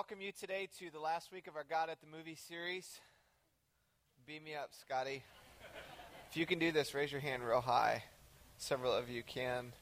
welcome you today to the last week of our God at the Movie series. Beam me up, Scotty. if you can do this, raise your hand real high. Several of you can.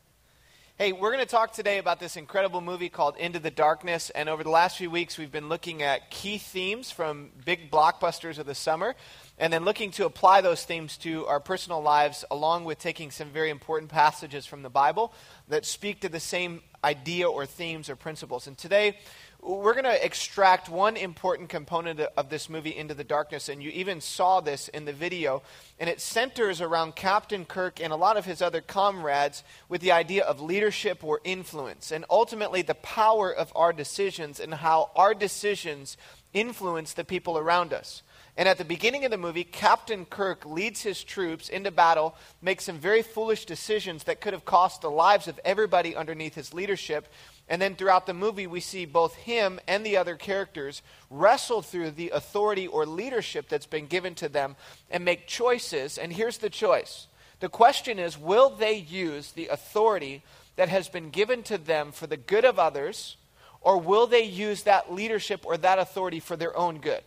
Hey, we're going to talk today about this incredible movie called Into the Darkness. And over the last few weeks, we've been looking at key themes from big blockbusters of the summer, and then looking to apply those themes to our personal lives, along with taking some very important passages from the Bible that speak to the same idea or themes or principles. And today, we're going to extract one important component of this movie into the darkness, and you even saw this in the video. And it centers around Captain Kirk and a lot of his other comrades with the idea of leadership or influence, and ultimately the power of our decisions and how our decisions influence the people around us. And at the beginning of the movie, Captain Kirk leads his troops into battle, makes some very foolish decisions that could have cost the lives of everybody underneath his leadership. And then throughout the movie, we see both him and the other characters wrestle through the authority or leadership that's been given to them and make choices. And here's the choice the question is will they use the authority that has been given to them for the good of others, or will they use that leadership or that authority for their own good?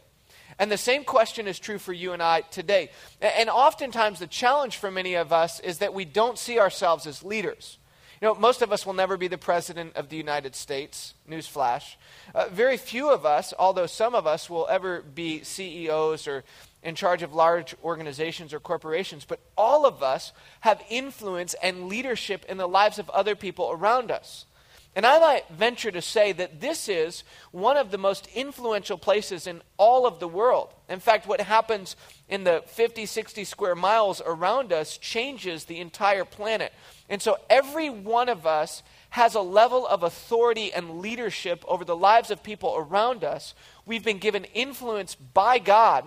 And the same question is true for you and I today. And oftentimes, the challenge for many of us is that we don't see ourselves as leaders. You know, most of us will never be the president of the United States. Newsflash. Uh, very few of us, although some of us, will ever be CEOs or in charge of large organizations or corporations, but all of us have influence and leadership in the lives of other people around us. And I might venture to say that this is one of the most influential places in all of the world. In fact, what happens in the 50, 60 square miles around us changes the entire planet. And so every one of us has a level of authority and leadership over the lives of people around us. We've been given influence by God.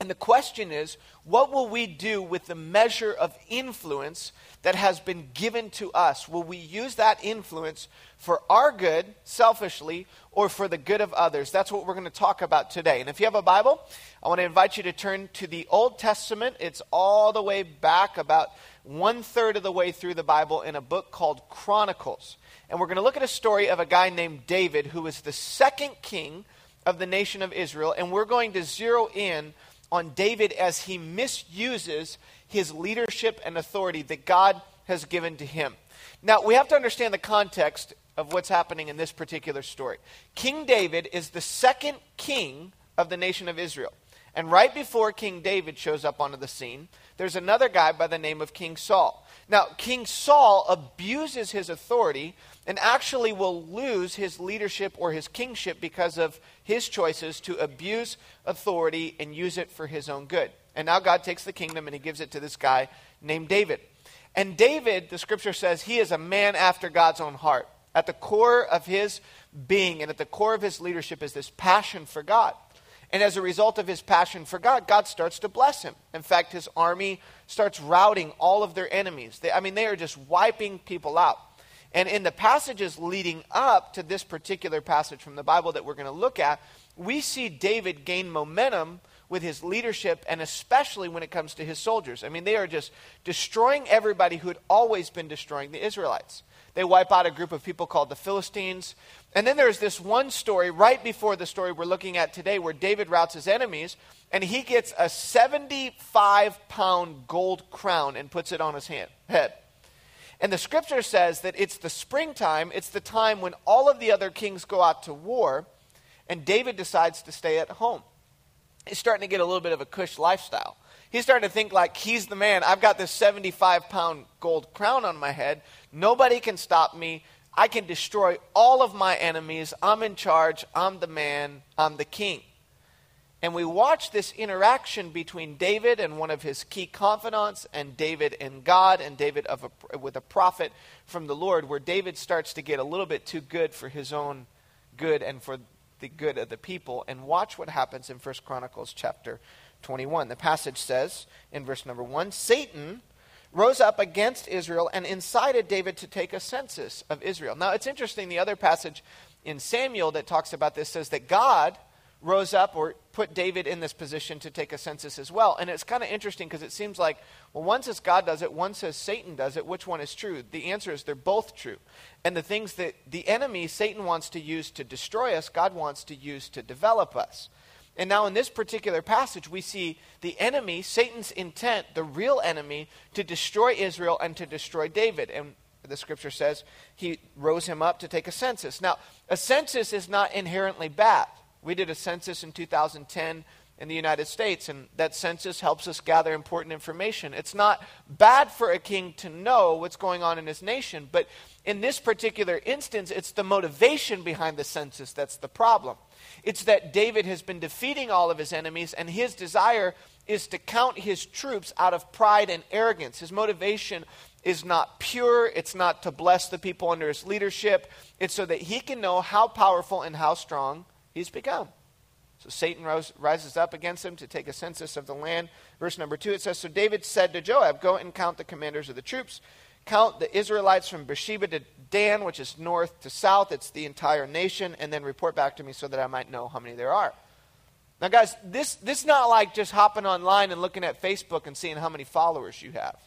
And the question is, what will we do with the measure of influence that has been given to us? Will we use that influence for our good, selfishly, or for the good of others? That's what we're going to talk about today. And if you have a Bible, I want to invite you to turn to the Old Testament. It's all the way back, about one third of the way through the Bible, in a book called Chronicles. And we're going to look at a story of a guy named David, who was the second king of the nation of Israel. And we're going to zero in on David as he misuses his leadership and authority that God has given to him. Now, we have to understand the context of what's happening in this particular story. King David is the second king of the nation of Israel. And right before King David shows up onto the scene, there's another guy by the name of King Saul. Now, King Saul abuses his authority and actually will lose his leadership or his kingship because of his choices to abuse authority and use it for his own good. And now God takes the kingdom and he gives it to this guy named David. And David, the scripture says, he is a man after God's own heart. At the core of his being and at the core of his leadership is this passion for God. And as a result of his passion for God, God starts to bless him. In fact, his army starts routing all of their enemies. They, I mean, they are just wiping people out. And in the passages leading up to this particular passage from the Bible that we're going to look at, we see David gain momentum with his leadership and especially when it comes to his soldiers. I mean, they are just destroying everybody who had always been destroying the Israelites. They wipe out a group of people called the Philistines. And then there's this one story right before the story we're looking at today where David routs his enemies and he gets a 75 pound gold crown and puts it on his hand, head. And the scripture says that it's the springtime, it's the time when all of the other kings go out to war, and David decides to stay at home. He's starting to get a little bit of a cush lifestyle. He's starting to think like he's the man. I've got this 75 pound gold crown on my head. Nobody can stop me. I can destroy all of my enemies. I'm in charge. I'm the man. I'm the king. And we watch this interaction between David and one of his key confidants, and David and God, and David a, with a prophet from the Lord, where David starts to get a little bit too good for his own good and for the good of the people. And watch what happens in 1 Chronicles chapter 21. The passage says in verse number 1 Satan rose up against Israel and incited David to take a census of Israel. Now, it's interesting, the other passage in Samuel that talks about this says that God rose up or put David in this position to take a census as well. And it's kind of interesting because it seems like, well, one says God does it, one says Satan does it. Which one is true? The answer is they're both true. And the things that the enemy, Satan, wants to use to destroy us, God wants to use to develop us. And now, in this particular passage, we see the enemy, Satan's intent, the real enemy, to destroy Israel and to destroy David. And the scripture says he rose him up to take a census. Now, a census is not inherently bad. We did a census in 2010 in the United States, and that census helps us gather important information. It's not bad for a king to know what's going on in his nation, but in this particular instance, it's the motivation behind the census that's the problem. It's that David has been defeating all of his enemies, and his desire is to count his troops out of pride and arrogance. His motivation is not pure. It's not to bless the people under his leadership. It's so that he can know how powerful and how strong he's become. So Satan rose, rises up against him to take a census of the land. Verse number two, it says So David said to Joab, Go and count the commanders of the troops. Count the Israelites from Beersheba to Dan, which is north to south. It's the entire nation. And then report back to me so that I might know how many there are. Now, guys, this, this is not like just hopping online and looking at Facebook and seeing how many followers you have.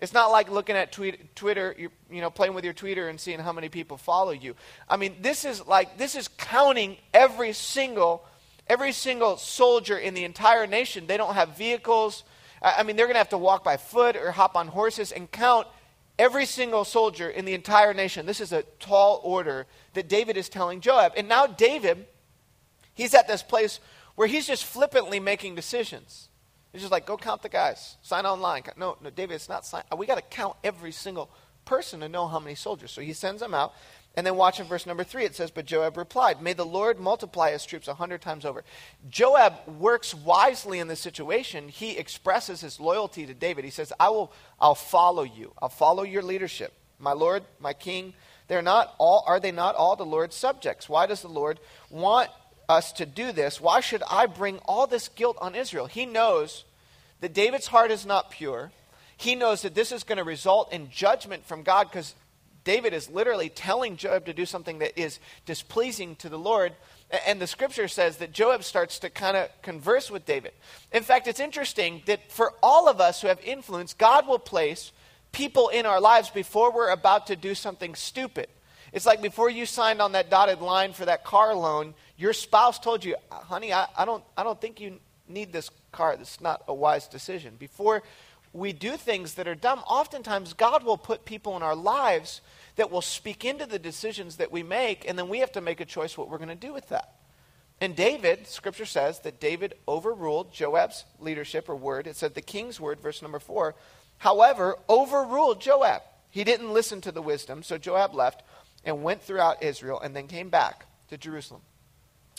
It's not like looking at tweet, Twitter, you, you know, playing with your Twitter and seeing how many people follow you. I mean, this is like this is counting every single every single soldier in the entire nation. They don't have vehicles. I mean, they're going to have to walk by foot or hop on horses and count every single soldier in the entire nation. This is a tall order that David is telling Joab. And now David, he's at this place where he's just flippantly making decisions. He's just like, go count the guys. Sign online. No, no, David, it's not sign. Uh, we got to count every single person to know how many soldiers. So he sends them out. And then watch in verse number three, it says, But Joab replied, May the Lord multiply his troops a hundred times over. Joab works wisely in this situation. He expresses his loyalty to David. He says, I will I'll follow you. I'll follow your leadership. My Lord, my king, they're not all are they not all the Lord's subjects? Why does the Lord want us to do this, why should I bring all this guilt on Israel? He knows that David's heart is not pure. He knows that this is going to result in judgment from God because David is literally telling Joab to do something that is displeasing to the Lord. And the scripture says that Joab starts to kind of converse with David. In fact, it's interesting that for all of us who have influence, God will place people in our lives before we're about to do something stupid. It's like before you signed on that dotted line for that car loan, your spouse told you, honey, I, I, don't, I don't think you need this car. This is not a wise decision. Before we do things that are dumb, oftentimes God will put people in our lives that will speak into the decisions that we make, and then we have to make a choice what we're going to do with that. And David, scripture says that David overruled Joab's leadership or word. It said the king's word, verse number four, however, overruled Joab. He didn't listen to the wisdom, so Joab left and went throughout Israel and then came back to Jerusalem.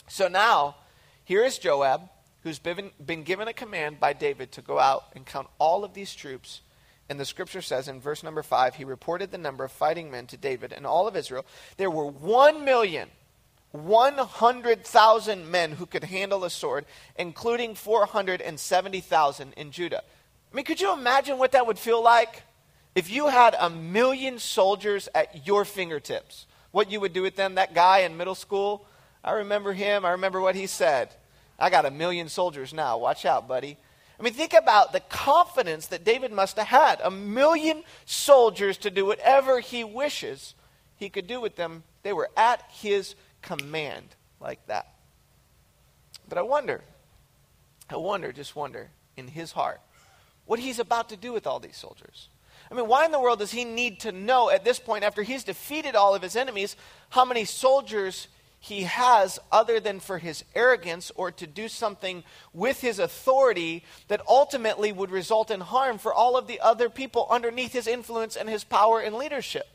So now, here is Joab, who's been, been given a command by David to go out and count all of these troops. And the scripture says in verse number 5 he reported the number of fighting men to David and all of Israel. There were 1 million, 100,000 men who could handle a sword, including 470,000 in Judah. I mean, could you imagine what that would feel like? If you had a million soldiers at your fingertips, what you would do with them? That guy in middle school I remember him. I remember what he said. I got a million soldiers now. Watch out, buddy. I mean, think about the confidence that David must have had. A million soldiers to do whatever he wishes he could do with them. They were at his command like that. But I wonder, I wonder, just wonder, in his heart, what he's about to do with all these soldiers. I mean, why in the world does he need to know at this point, after he's defeated all of his enemies, how many soldiers he has other than for his arrogance or to do something with his authority that ultimately would result in harm for all of the other people underneath his influence and his power and leadership.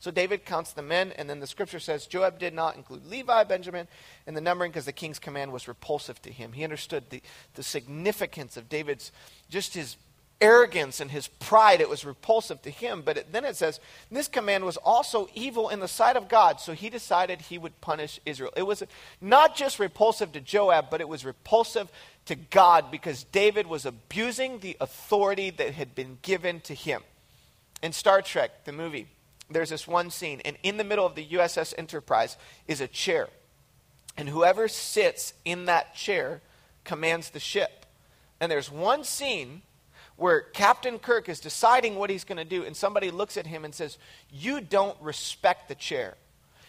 So David counts the men, and then the scripture says Joab did not include Levi, Benjamin, in the numbering because the king's command was repulsive to him. He understood the, the significance of David's, just his arrogance and his pride, it was repulsive to him. But it, then it says, this command was also evil in the sight of God, so he decided he would punish Israel. It was not just repulsive to Joab, but it was repulsive to God because David was abusing the authority that had been given to him. In Star Trek, the movie, there's this one scene, and in the middle of the USS Enterprise is a chair. And whoever sits in that chair commands the ship. And there's one scene where Captain Kirk is deciding what he's going to do, and somebody looks at him and says, You don't respect the chair.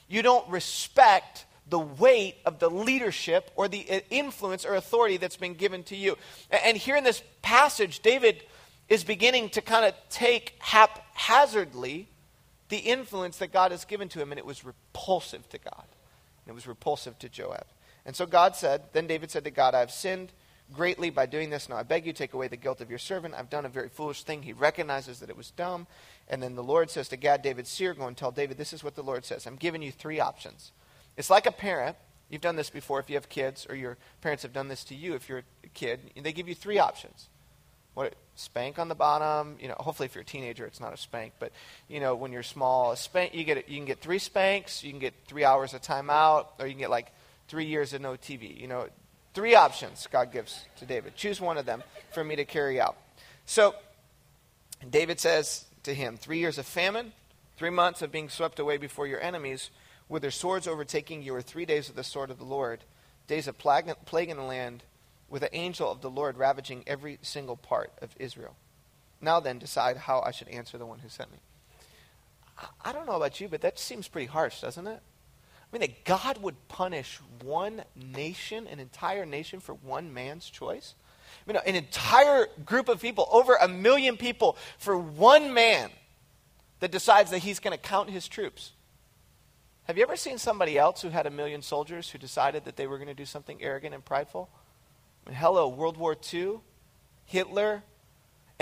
You don't respect the weight of the leadership or the uh, influence or authority that's been given to you. And here in this passage, David is beginning to kind of take haphazardly the influence that God has given to him, and it was repulsive to God. And it was repulsive to Joab. And so God said, Then David said to God, I have sinned greatly by doing this. Now I beg you, take away the guilt of your servant. I've done a very foolish thing. He recognizes that it was dumb. And then the Lord says to Gad, David's seer, Go and tell David, this is what the Lord says. I'm giving you three options. It's like a parent. You've done this before if you have kids, or your parents have done this to you if you're a kid. They give you three options. What spank on the bottom? You know, hopefully if you're a teenager, it's not a spank. But you know, when you're small, spank you get you can get three spanks, you can get three hours of timeout, or you can get like three years of no TV. You know, three options God gives to David. Choose one of them for me to carry out. So David says to him, three years of famine, three months of being swept away before your enemies with their swords overtaking you, or three days of the sword of the Lord, days of plague, plague in the land, with the angel of the Lord ravaging every single part of Israel. Now then, decide how I should answer the one who sent me. I don't know about you, but that seems pretty harsh, doesn't it? I mean, that God would punish one nation, an entire nation, for one man's choice? I mean, an entire group of people, over a million people, for one man that decides that he's going to count his troops. Have you ever seen somebody else who had a million soldiers who decided that they were going to do something arrogant and prideful? I mean, hello, World War II, Hitler,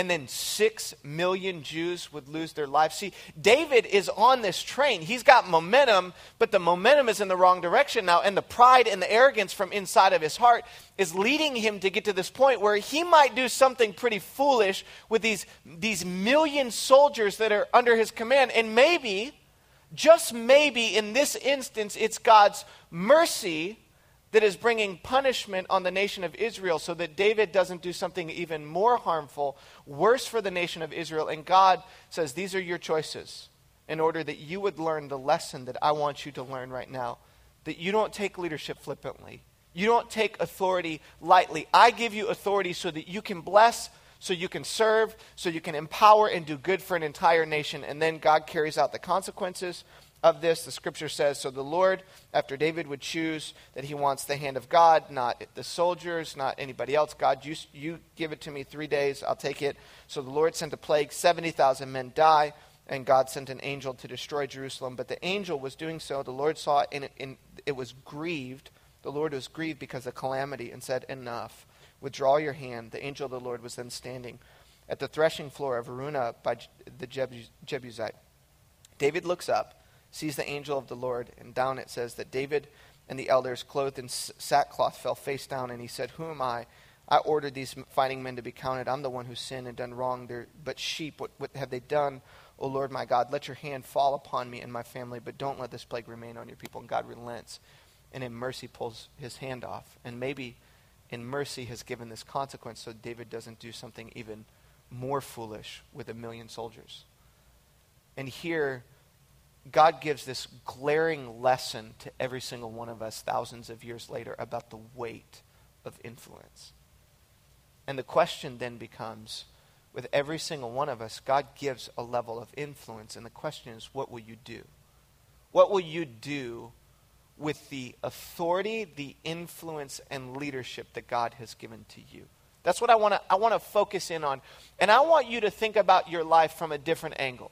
and then six million Jews would lose their lives. See, David is on this train. He's got momentum, but the momentum is in the wrong direction now, and the pride and the arrogance from inside of his heart is leading him to get to this point where he might do something pretty foolish with these, these million soldiers that are under his command, and maybe just maybe in this instance, it's God's mercy that is bringing punishment on the nation of Israel so that David doesn't do something even more harmful, worse for the nation of Israel. And God says, These are your choices in order that you would learn the lesson that I want you to learn right now. That you don't take leadership flippantly, you don't take authority lightly. I give you authority so that you can bless so you can serve, so you can empower and do good for an entire nation. And then God carries out the consequences of this. The scripture says So the Lord, after David would choose that he wants the hand of God, not the soldiers, not anybody else. God, you, you give it to me three days, I'll take it. So the Lord sent a plague, 70,000 men die. And God sent an angel to destroy Jerusalem. But the angel was doing so. The Lord saw it, and it, and it was grieved. The Lord was grieved because of calamity and said, Enough. Withdraw your hand. The angel of the Lord was then standing at the threshing floor of Araunah by the Jebusite. David looks up, sees the angel of the Lord, and down it says that David and the elders, clothed in sackcloth, fell face down, and he said, Who am I? I ordered these fighting men to be counted. I'm the one who sinned and done wrong. They're but sheep. What, what have they done? O Lord my God, let your hand fall upon me and my family, but don't let this plague remain on your people. And God relents and in mercy pulls his hand off. And maybe in mercy has given this consequence so David doesn't do something even more foolish with a million soldiers. And here, God gives this glaring lesson to every single one of us thousands of years later about the weight of influence. And the question then becomes with every single one of us, God gives a level of influence. And the question is, what will you do? What will you do with the authority, the influence, and leadership that God has given to you. That's what I want to I want to focus in on. And I want you to think about your life from a different angle.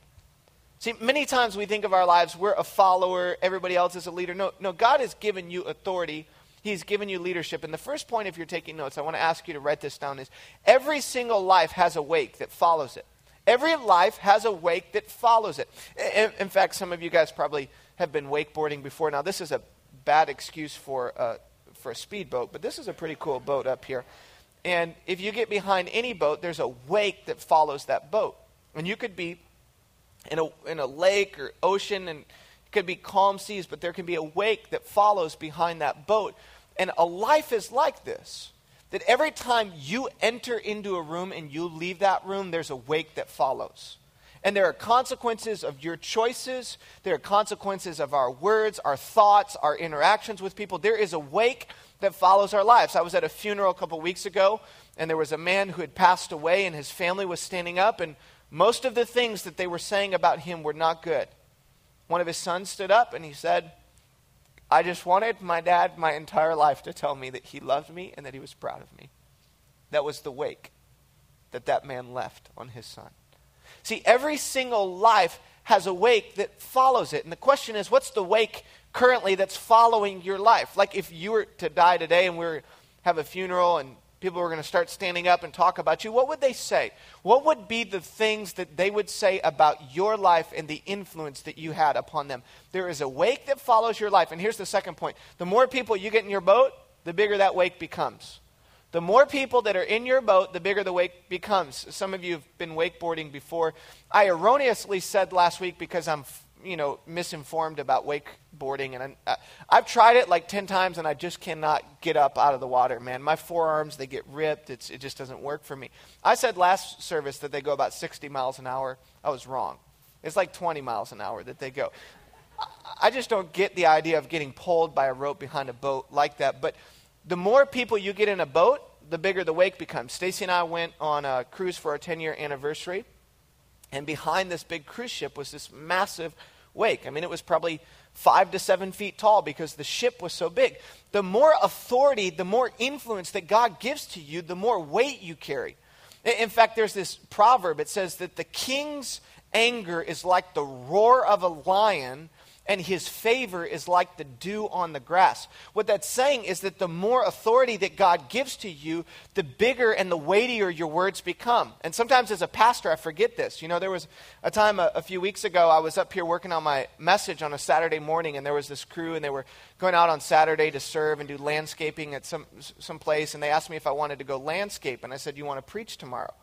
See, many times we think of our lives, we're a follower, everybody else is a leader. No, no, God has given you authority. He's given you leadership. And the first point, if you're taking notes, I want to ask you to write this down is every single life has a wake that follows it. Every life has a wake that follows it. In, in fact, some of you guys probably have been wakeboarding before. Now, this is a bad excuse for a, for a speedboat, but this is a pretty cool boat up here. And if you get behind any boat, there's a wake that follows that boat. And you could be in a, in a lake or ocean, and it could be calm seas, but there can be a wake that follows behind that boat. And a life is like this that every time you enter into a room and you leave that room, there's a wake that follows. And there are consequences of your choices. There are consequences of our words, our thoughts, our interactions with people. There is a wake that follows our lives. I was at a funeral a couple weeks ago, and there was a man who had passed away, and his family was standing up, and most of the things that they were saying about him were not good. One of his sons stood up and he said, I just wanted my dad my entire life to tell me that he loved me and that he was proud of me. That was the wake that that man left on his son. See, every single life has a wake that follows it. And the question is, what's the wake currently that's following your life? Like if you were to die today and we were have a funeral and people were going to start standing up and talk about you, what would they say? What would be the things that they would say about your life and the influence that you had upon them? There is a wake that follows your life. And here's the second point the more people you get in your boat, the bigger that wake becomes. The more people that are in your boat, the bigger the wake becomes. Some of you have been wakeboarding before. I erroneously said last week because I'm you know, misinformed about wakeboarding, and I, have tried it like ten times, and I just cannot get up out of the water. Man, my forearms they get ripped. It's, it just doesn't work for me. I said last service that they go about sixty miles an hour. I was wrong. It's like twenty miles an hour that they go. I just don't get the idea of getting pulled by a rope behind a boat like that. But the more people you get in a boat, the bigger the wake becomes. Stacy and I went on a cruise for our ten year anniversary and behind this big cruise ship was this massive wake. I mean, it was probably five to seven feet tall because the ship was so big. The more authority, the more influence that God gives to you, the more weight you carry. In fact, there's this proverb. It says that the king's anger is like the roar of a lion, and his favor is like the dew on the grass. What that's saying is that the more authority that God gives to you, the bigger and the weightier your words become. And sometimes as a pastor, I forget this. You know, there was a time a, a few weeks ago, I was up here working on my message on a Saturday morning, and there was this crew, and they were going out on Saturday to serve and do landscaping at some, some place, and they asked me if I wanted to go landscape, and I said, You want to preach tomorrow?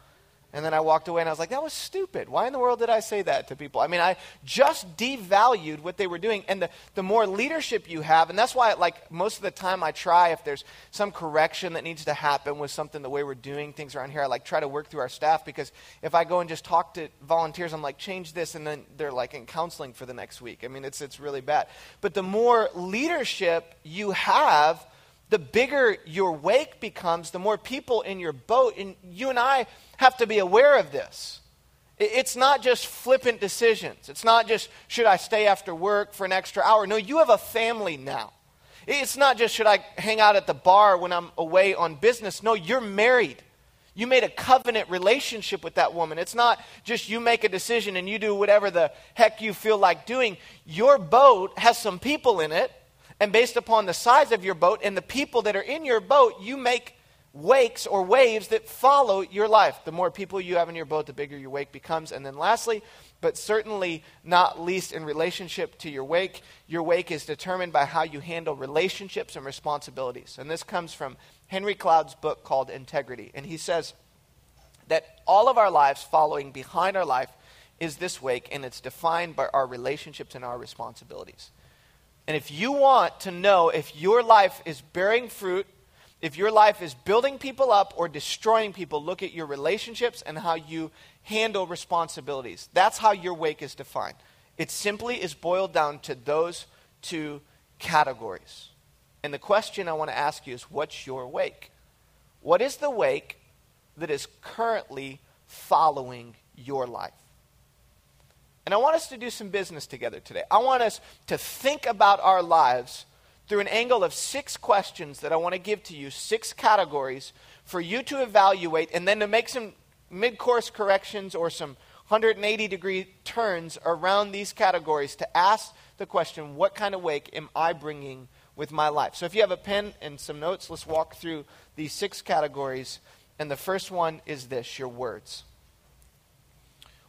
And then I walked away and I was like, that was stupid. Why in the world did I say that to people? I mean, I just devalued what they were doing. And the, the more leadership you have, and that's why, like, most of the time I try, if there's some correction that needs to happen with something, the way we're doing things around here, I like try to work through our staff because if I go and just talk to volunteers, I'm like, change this, and then they're like in counseling for the next week. I mean, it's, it's really bad. But the more leadership you have, the bigger your wake becomes, the more people in your boat. And you and I have to be aware of this. It's not just flippant decisions. It's not just, should I stay after work for an extra hour? No, you have a family now. It's not just, should I hang out at the bar when I'm away on business? No, you're married. You made a covenant relationship with that woman. It's not just you make a decision and you do whatever the heck you feel like doing. Your boat has some people in it and based upon the size of your boat and the people that are in your boat, you make wakes or waves that follow your life. The more people you have in your boat, the bigger your wake becomes. And then lastly, but certainly not least in relationship to your wake, your wake is determined by how you handle relationships and responsibilities. And this comes from Henry Cloud's book called Integrity. And he says that all of our lives following behind our life is this wake, and it's defined by our relationships and our responsibilities. And if you want to know if your life is bearing fruit, if your life is building people up or destroying people, look at your relationships and how you handle responsibilities. That's how your wake is defined. It simply is boiled down to those two categories. And the question I want to ask you is what's your wake? What is the wake that is currently following your life? And I want us to do some business together today. I want us to think about our lives through an angle of six questions that I want to give to you, six categories for you to evaluate and then to make some mid course corrections or some 180 degree turns around these categories to ask the question what kind of wake am I bringing with my life? So if you have a pen and some notes, let's walk through these six categories. And the first one is this your words.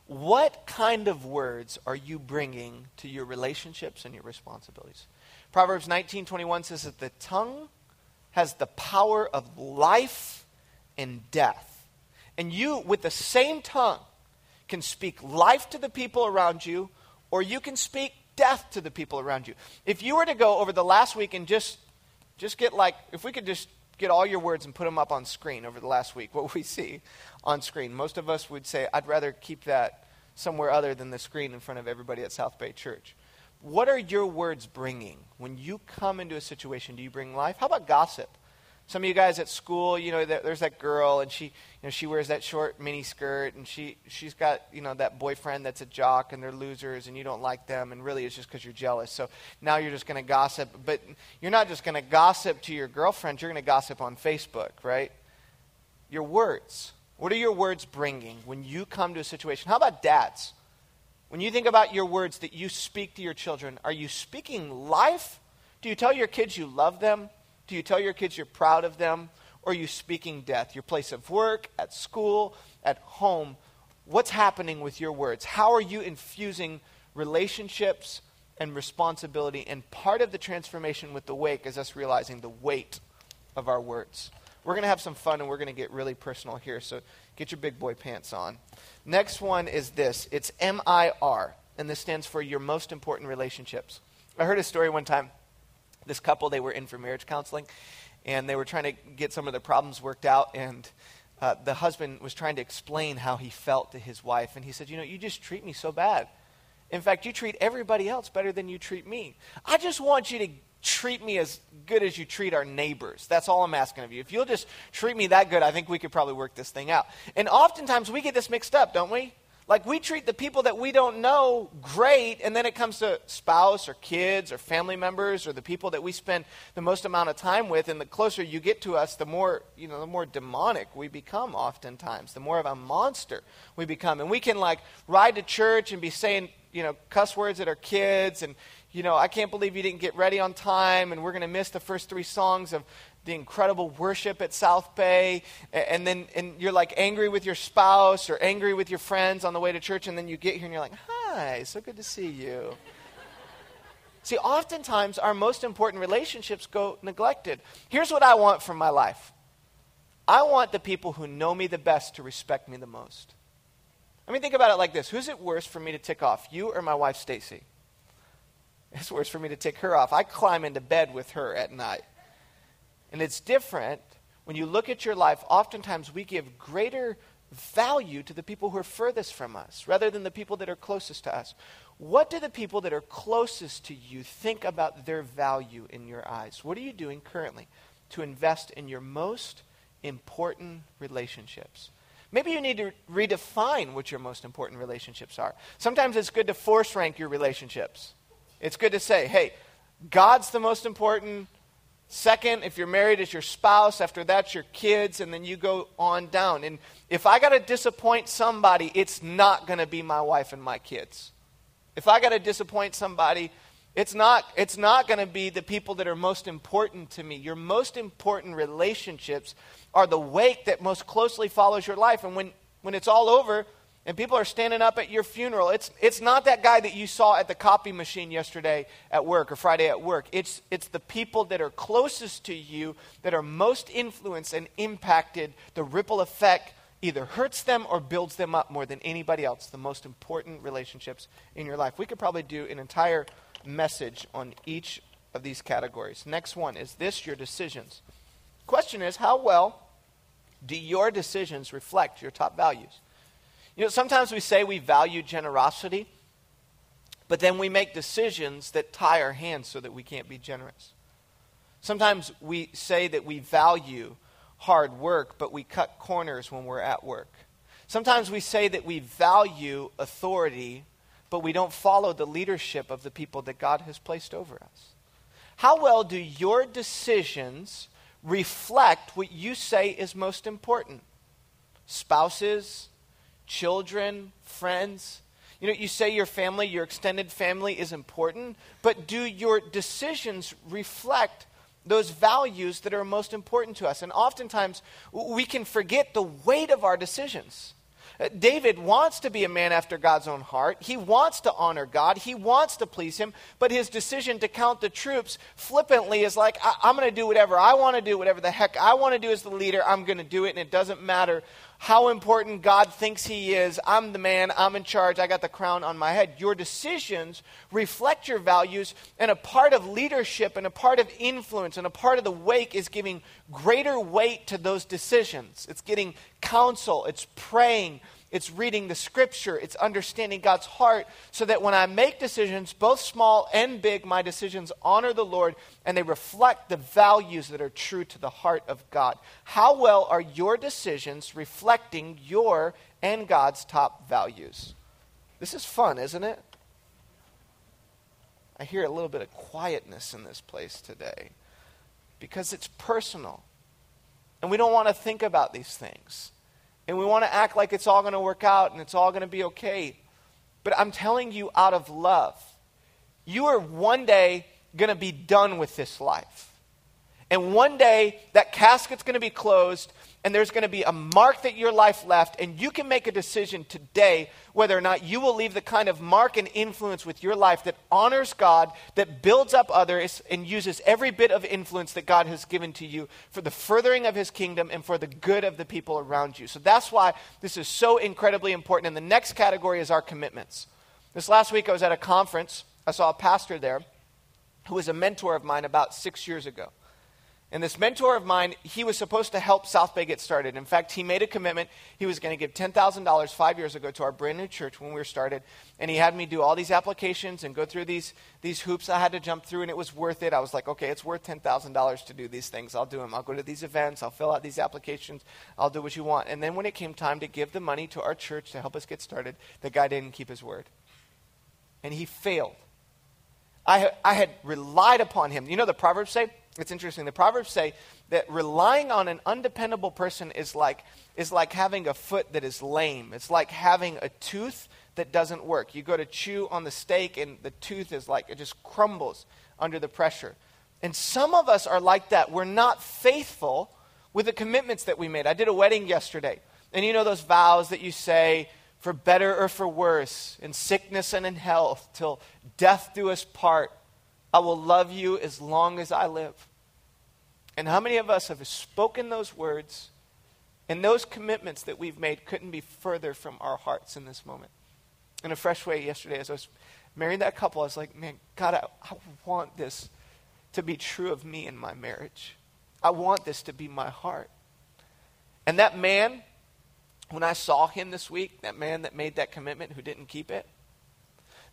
What kind of words are you bringing to your relationships and your responsibilities? Proverbs 19:21 says that the tongue has the power of life and death. And you with the same tongue can speak life to the people around you or you can speak death to the people around you. If you were to go over the last week and just just get like if we could just get all your words and put them up on screen over the last week, what we see on screen. Most of us would say, I'd rather keep that somewhere other than the screen in front of everybody at South Bay Church. What are your words bringing? When you come into a situation, do you bring life? How about gossip? Some of you guys at school, you know, there's that girl, and she, you know, she wears that short mini skirt, and she, she's got, you know, that boyfriend that's a jock, and they're losers, and you don't like them, and really it's just because you're jealous. So now you're just going to gossip, but you're not just going to gossip to your girlfriend. You're going to gossip on Facebook, right? Your words. What are your words bringing when you come to a situation? How about dads? When you think about your words that you speak to your children, are you speaking life? Do you tell your kids you love them? Do you tell your kids you're proud of them? Or are you speaking death? Your place of work, at school, at home. What's happening with your words? How are you infusing relationships and responsibility? And part of the transformation with the wake is us realizing the weight of our words. We're going to have some fun and we're going to get really personal here, so get your big boy pants on. Next one is this it's MIR, and this stands for your most important relationships. I heard a story one time this couple, they were in for marriage counseling, and they were trying to get some of their problems worked out. And uh, the husband was trying to explain how he felt to his wife. And he said, You know, you just treat me so bad. In fact, you treat everybody else better than you treat me. I just want you to treat me as good as you treat our neighbors. That's all I'm asking of you. If you'll just treat me that good, I think we could probably work this thing out. And oftentimes we get this mixed up, don't we? Like we treat the people that we don't know great, and then it comes to spouse or kids or family members or the people that we spend the most amount of time with, and the closer you get to us, the more you know, the more demonic we become oftentimes, the more of a monster we become. And we can like ride to church and be saying, you know, cuss words at our kids and you know, I can't believe you didn't get ready on time, and we're going to miss the first three songs of the incredible worship at South Bay, and then and you're like angry with your spouse or angry with your friends on the way to church, and then you get here and you're like, "Hi, so good to see you." see, oftentimes our most important relationships go neglected. Here's what I want from my life. I want the people who know me the best to respect me the most. I mean, think about it like this: Who's it worse for me to tick off, you or my wife Stacy? It's worse for me to tick her off. I climb into bed with her at night. And it's different when you look at your life. Oftentimes, we give greater value to the people who are furthest from us rather than the people that are closest to us. What do the people that are closest to you think about their value in your eyes? What are you doing currently to invest in your most important relationships? Maybe you need to redefine what your most important relationships are. Sometimes it's good to force rank your relationships. It's good to say, hey, God's the most important, Second, if you're married, it's your spouse. After that, your kids, and then you go on down. And if I got to disappoint somebody, it's not going to be my wife and my kids. If I got to disappoint somebody, it's not, it's not going to be the people that are most important to me. Your most important relationships are the wake that most closely follows your life. And when, when it's all over, and people are standing up at your funeral. It's, it's not that guy that you saw at the copy machine yesterday at work or Friday at work. It's, it's the people that are closest to you that are most influenced and impacted. The ripple effect either hurts them or builds them up more than anybody else. The most important relationships in your life. We could probably do an entire message on each of these categories. Next one is this your decisions? Question is, how well do your decisions reflect your top values? You know, sometimes we say we value generosity, but then we make decisions that tie our hands so that we can't be generous. Sometimes we say that we value hard work, but we cut corners when we're at work. Sometimes we say that we value authority, but we don't follow the leadership of the people that God has placed over us. How well do your decisions reflect what you say is most important? Spouses, children, friends. You know, you say your family, your extended family is important, but do your decisions reflect those values that are most important to us? And oftentimes, we can forget the weight of our decisions. Uh, David wants to be a man after God's own heart. He wants to honor God. He wants to please Him. But his decision to count the troops flippantly is like, I- am going to do whatever I want to do, whatever the heck I want to do as the leader. I'm going to do it, and it doesn't matter how important God thinks He is. I'm the man, I'm in charge, I got the crown on my head. Your decisions reflect your values, and a part of leadership and a part of influence and a part of the wake is giving greater weight to those decisions. It's getting counsel, it's praying, it's reading the scripture, it's understanding God's heart, so that when I make decisions, both small and big, my decisions honor the Lord and they reflect the values that are true to the heart of God. How well are your decisions reflecting your and God's top values? This is fun, isn't it? I hear a little bit of quietness in this place today because it's personal. And we don't want to think about these things. And we want to act like it's all going to work out and it's all going to be okay. But I'm telling you out of love, you are one day going to be done with this life. And one day that casket's going to be closed and there's going to be a mark that your life left, and you can make a decision today whether or not you will leave the kind of mark and influence with your life that honors God, that builds up others, and uses every bit of influence that God has given to you for the furthering of His kingdom and for the good of the people around you. So that's why this is so incredibly important. And the next category is our commitments. This last week, I was at a conference. I saw a pastor there who was a mentor of mine about six years ago. And this mentor of mine, he was supposed to help South Bay get started. In fact, he made a commitment. He was going to give $10,000 five years ago to our brand new church when we were started. And he had me do all these applications and go through these, these hoops I had to jump through, and it was worth it. I was like, okay, it's worth $10,000 to do these things. I'll do them. I'll go to these events. I'll fill out these applications. I'll do what you want. And then when it came time to give the money to our church to help us get started, the guy didn't keep his word. And he failed. I, I had relied upon him. You know the Proverbs say? It's interesting. The Proverbs say that relying on an undependable person is like, is like having a foot that is lame. It's like having a tooth that doesn't work. You go to chew on the steak, and the tooth is like, it just crumbles under the pressure. And some of us are like that. We're not faithful with the commitments that we made. I did a wedding yesterday. And you know those vows that you say, for better or for worse, in sickness and in health, till death do us part. I will love you as long as I live. And how many of us have spoken those words and those commitments that we've made couldn't be further from our hearts in this moment? In a fresh way, yesterday, as I was marrying that couple, I was like, man, God, I, I want this to be true of me in my marriage. I want this to be my heart. And that man, when I saw him this week, that man that made that commitment who didn't keep it,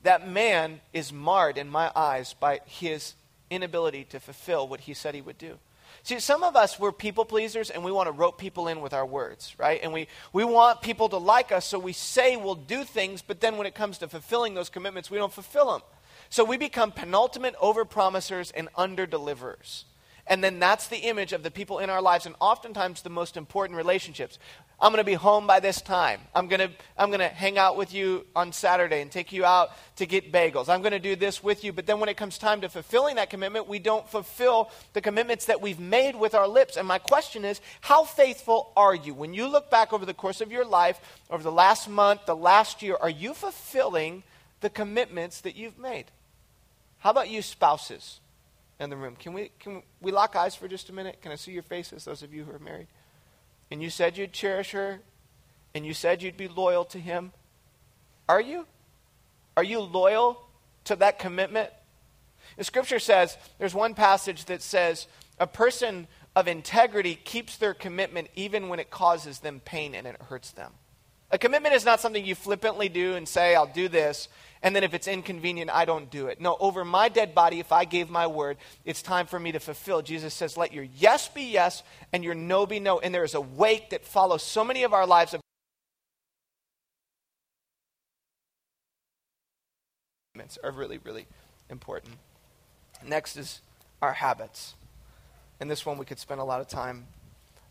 that man is marred in my eyes by his inability to fulfill what he said he would do. See, some of us, we're people pleasers and we want to rope people in with our words, right? And we, we want people to like us, so we say we'll do things, but then when it comes to fulfilling those commitments, we don't fulfill them. So we become penultimate overpromisers and underdeliverers. And then that's the image of the people in our lives, and oftentimes the most important relationships. I'm going to be home by this time. I'm going to I'm going to hang out with you on Saturday and take you out to get bagels. I'm going to do this with you. But then when it comes time to fulfilling that commitment, we don't fulfill the commitments that we've made with our lips. And my question is, how faithful are you? When you look back over the course of your life, over the last month, the last year, are you fulfilling the commitments that you've made? How about you spouses in the room? Can we can we lock eyes for just a minute? Can I see your faces, those of you who are married? And you said you'd cherish her, and you said you'd be loyal to him. Are you? Are you loyal to that commitment? The scripture says, there's one passage that says, a person of integrity keeps their commitment even when it causes them pain and it hurts them. A commitment is not something you flippantly do and say, I'll do this, and then if it's inconvenient, I don't do it. No, over my dead body, if I gave my word, it's time for me to fulfill. Jesus says, let your yes be yes and your no be no. And there is a weight that follows so many of our lives of commitments are really, really important. Next is our habits. And this one we could spend a lot of time.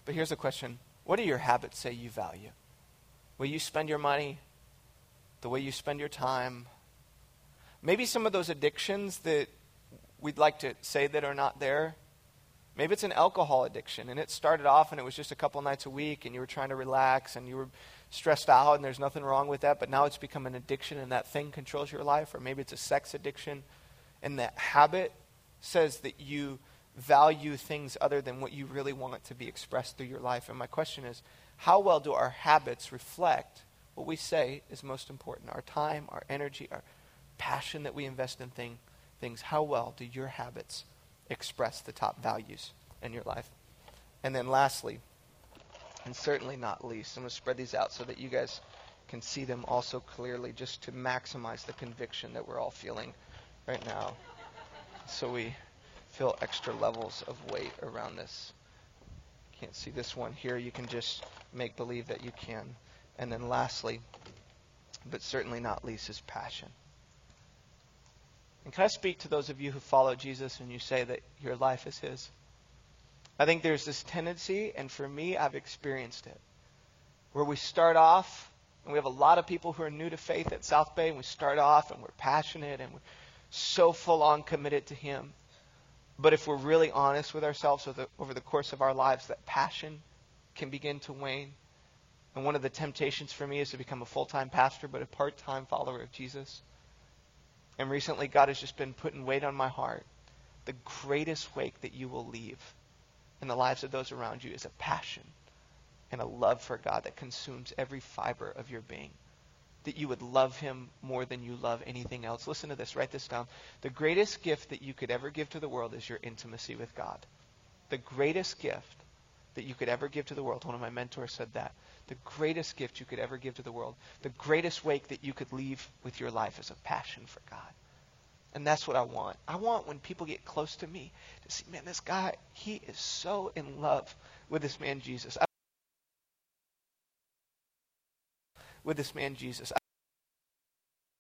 But here's a question What do your habits say you value? Will you spend your money? The way you spend your time? Maybe some of those addictions that we'd like to say that are not there. Maybe it's an alcohol addiction and it started off and it was just a couple nights a week and you were trying to relax and you were stressed out and there's nothing wrong with that, but now it's become an addiction and that thing controls your life. Or maybe it's a sex addiction and that habit says that you value things other than what you really want to be expressed through your life. And my question is how well do our habits reflect what we say is most important? Our time, our energy, our passion that we invest in thing, things, how well do your habits express the top values in your life? And then lastly, and certainly not least, I'm going to spread these out so that you guys can see them also clearly just to maximize the conviction that we're all feeling right now. So we feel extra levels of weight around this. Can't see this one here. You can just make believe that you can. And then lastly, but certainly not least, is passion. And can I speak to those of you who follow Jesus and you say that your life is His? I think there's this tendency, and for me, I've experienced it, where we start off, and we have a lot of people who are new to faith at South Bay, and we start off and we're passionate and we're so full on committed to Him. But if we're really honest with ourselves over the, over the course of our lives, that passion can begin to wane. And one of the temptations for me is to become a full time pastor, but a part time follower of Jesus. And recently, God has just been putting weight on my heart. The greatest wake that you will leave in the lives of those around you is a passion and a love for God that consumes every fiber of your being. That you would love Him more than you love anything else. Listen to this, write this down. The greatest gift that you could ever give to the world is your intimacy with God. The greatest gift that you could ever give to the world. One of my mentors said that. The greatest gift you could ever give to the world, the greatest wake that you could leave with your life is a passion for God. And that's what I want. I want when people get close to me to see, man, this guy, he is so in love with this man Jesus. I, with this man Jesus. I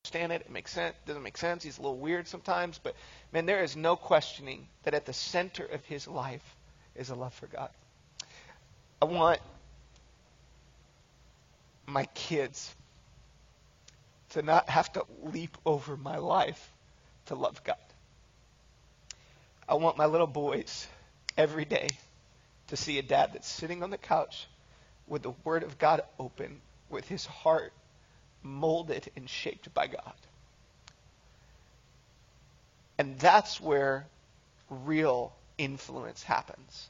understand it. It makes sense. Doesn't make sense. He's a little weird sometimes, but man, there is no questioning that at the center of his life is a love for God. I want my kids to not have to leap over my life to love God. I want my little boys every day to see a dad that's sitting on the couch with the Word of God open, with his heart molded and shaped by God. And that's where real influence happens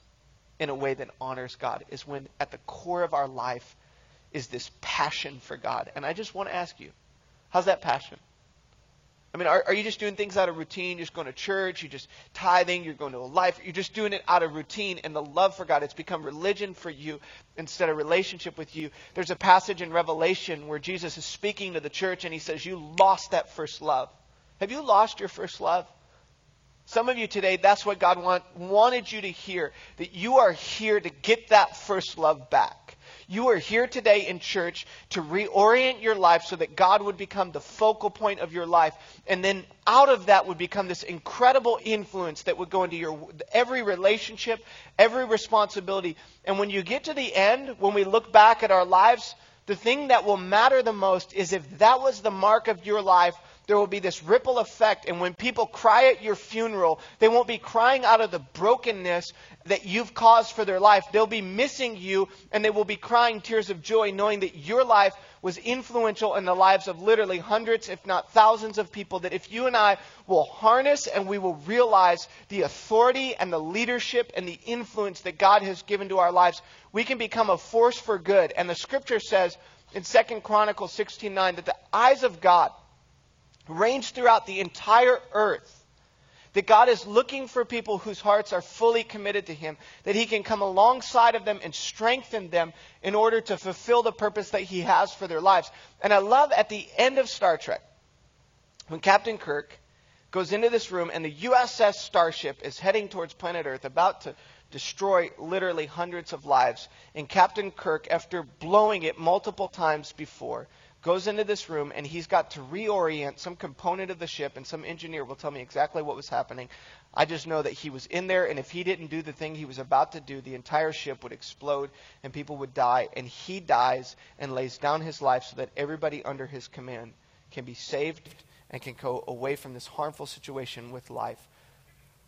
in a way that honors God, is when at the core of our life is this passion for God. And I just want to ask you, how's that passion? I mean, are, are you just doing things out of routine? You're just going to church, you're just tithing, you're going to a life, you're just doing it out of routine and the love for God. It's become religion for you instead of relationship with you. There's a passage in Revelation where Jesus is speaking to the church and he says, You lost that first love. Have you lost your first love? Some of you today, that's what God want, wanted you to hear, that you are here to get that first love back. You are here today in church to reorient your life so that God would become the focal point of your life. And then out of that would become this incredible influence that would go into your every relationship, every responsibility. And when you get to the end, when we look back at our lives, the thing that will matter the most is if that was the mark of your life, there will be this ripple effect. And when people cry at your funeral, they won't be crying out of the brokenness that you've caused for their life. They'll be missing you and they will be crying tears of joy knowing that your life was influential in the lives of literally hundreds, if not thousands of people. That if you and I will harness and we will realize the authority and the leadership and the influence that God has given to our lives, we can become a force for good. And the scripture says in 2 Chronicles 16:9 that the eyes of God range throughout the entire earth that God is looking for people whose hearts are fully committed to Him, that He can come alongside of them and strengthen them in order to fulfill the purpose that He has for their lives. And I love at the end of Star Trek, when Captain Kirk goes into this room and the USS Starship is heading towards planet Earth, about to destroy literally hundreds of lives. And Captain Kirk, after blowing it multiple times before, goes into this room and he's got to reorient some component of the ship, and some engineer will tell me exactly what was happening. I just know that he was in there, and if he didn't do the thing he was about to do, the entire ship would explode and people would die. And he dies and lays down his life so that everybody under his command can be saved and can go away from this harmful situation with life.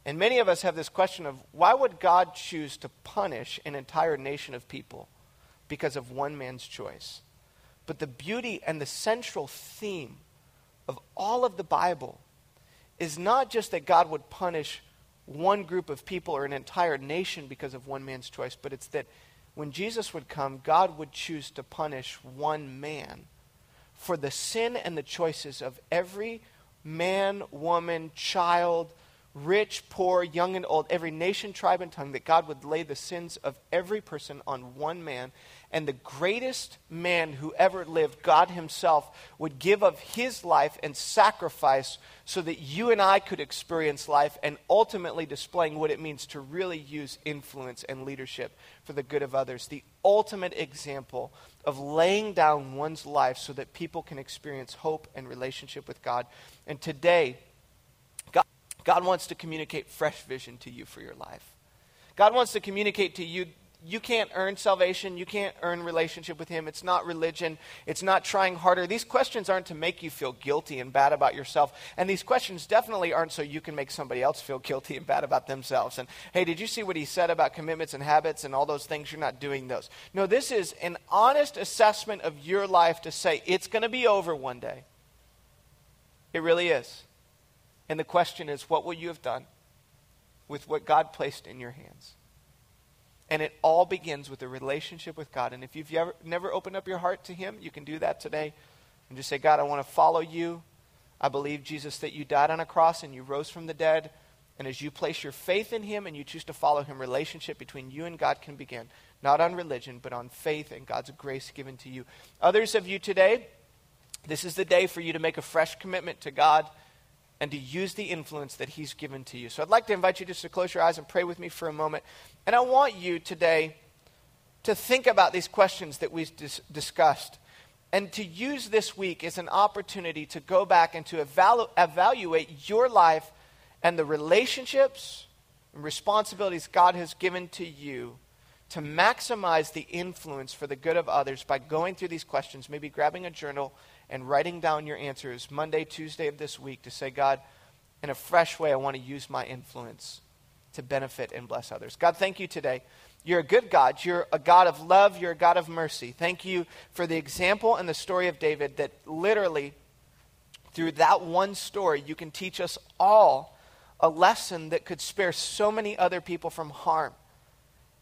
And many of us have this question of why would God choose to punish an entire nation of people because of one man's choice? But the beauty and the central theme of all of the Bible is not just that God would punish one group of people or an entire nation because of one man's choice, but it's that when Jesus would come, God would choose to punish one man for the sin and the choices of every man, woman, child, rich, poor, young, and old, every nation, tribe, and tongue, that God would lay the sins of every person on one man. And the greatest man who ever lived, God Himself, would give of His life and sacrifice so that you and I could experience life and ultimately displaying what it means to really use influence and leadership for the good of others. The ultimate example of laying down one's life so that people can experience hope and relationship with God. And today, God wants to communicate fresh vision to you for your life. God wants to communicate to you you can't earn salvation. You can't earn relationship with Him. It's not religion. It's not trying harder. These questions aren't to make you feel guilty and bad about yourself. And these questions definitely aren't so you can make somebody else feel guilty and bad about themselves. And hey, did you see what He said about commitments and habits and all those things? You're not doing those. No, this is an honest assessment of your life to say it's going to be over one day. It really is. And the question is, what will you have done with what God placed in your hands? And it all begins with a relationship with God. And if you've ever, never opened up your heart to Him, you can do that today and just say, God, I want to follow you. I believe, Jesus, that you died on a cross and you rose from the dead. And as you place your faith in Him and you choose to follow Him, relationship between you and God can begin. Not on religion, but on faith and God's grace given to you. Others of you today, this is the day for you to make a fresh commitment to God and to use the influence that He's given to you. So I'd like to invite you just to close your eyes and pray with me for a moment. And I want you today to think about these questions that we've dis- discussed and to use this week as an opportunity to go back and to evalu- evaluate your life and the relationships and responsibilities God has given to you to maximize the influence for the good of others by going through these questions, maybe grabbing a journal and writing down your answers Monday, Tuesday of this week to say, God, in a fresh way, I want to use my influence to benefit and bless others. God, thank you today. You're a good God. You're a God of love. You're a God of mercy. Thank you for the example and the story of David that literally, through that one story, you can teach us all a lesson that could spare so many other people from harm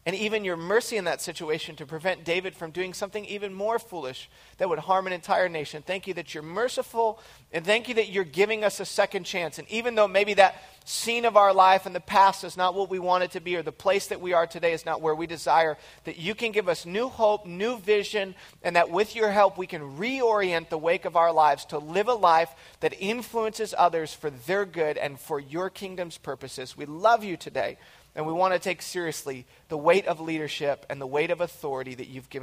and even your mercy in that situation to prevent David from doing something even more foolish that would harm an entire nation. Thank you that you're merciful, and thank you that you're giving us a second chance. And even though maybe that scene of our life in the past is not what we want it to be, or the place that we are today is not where we desire, that you can give us new hope, new vision, and that with your help we can reorient the wake of our lives to live a life that influences others for their good and for your kingdom's purposes. We love you today. And we want to take seriously the weight of leadership and the weight of authority that you've given.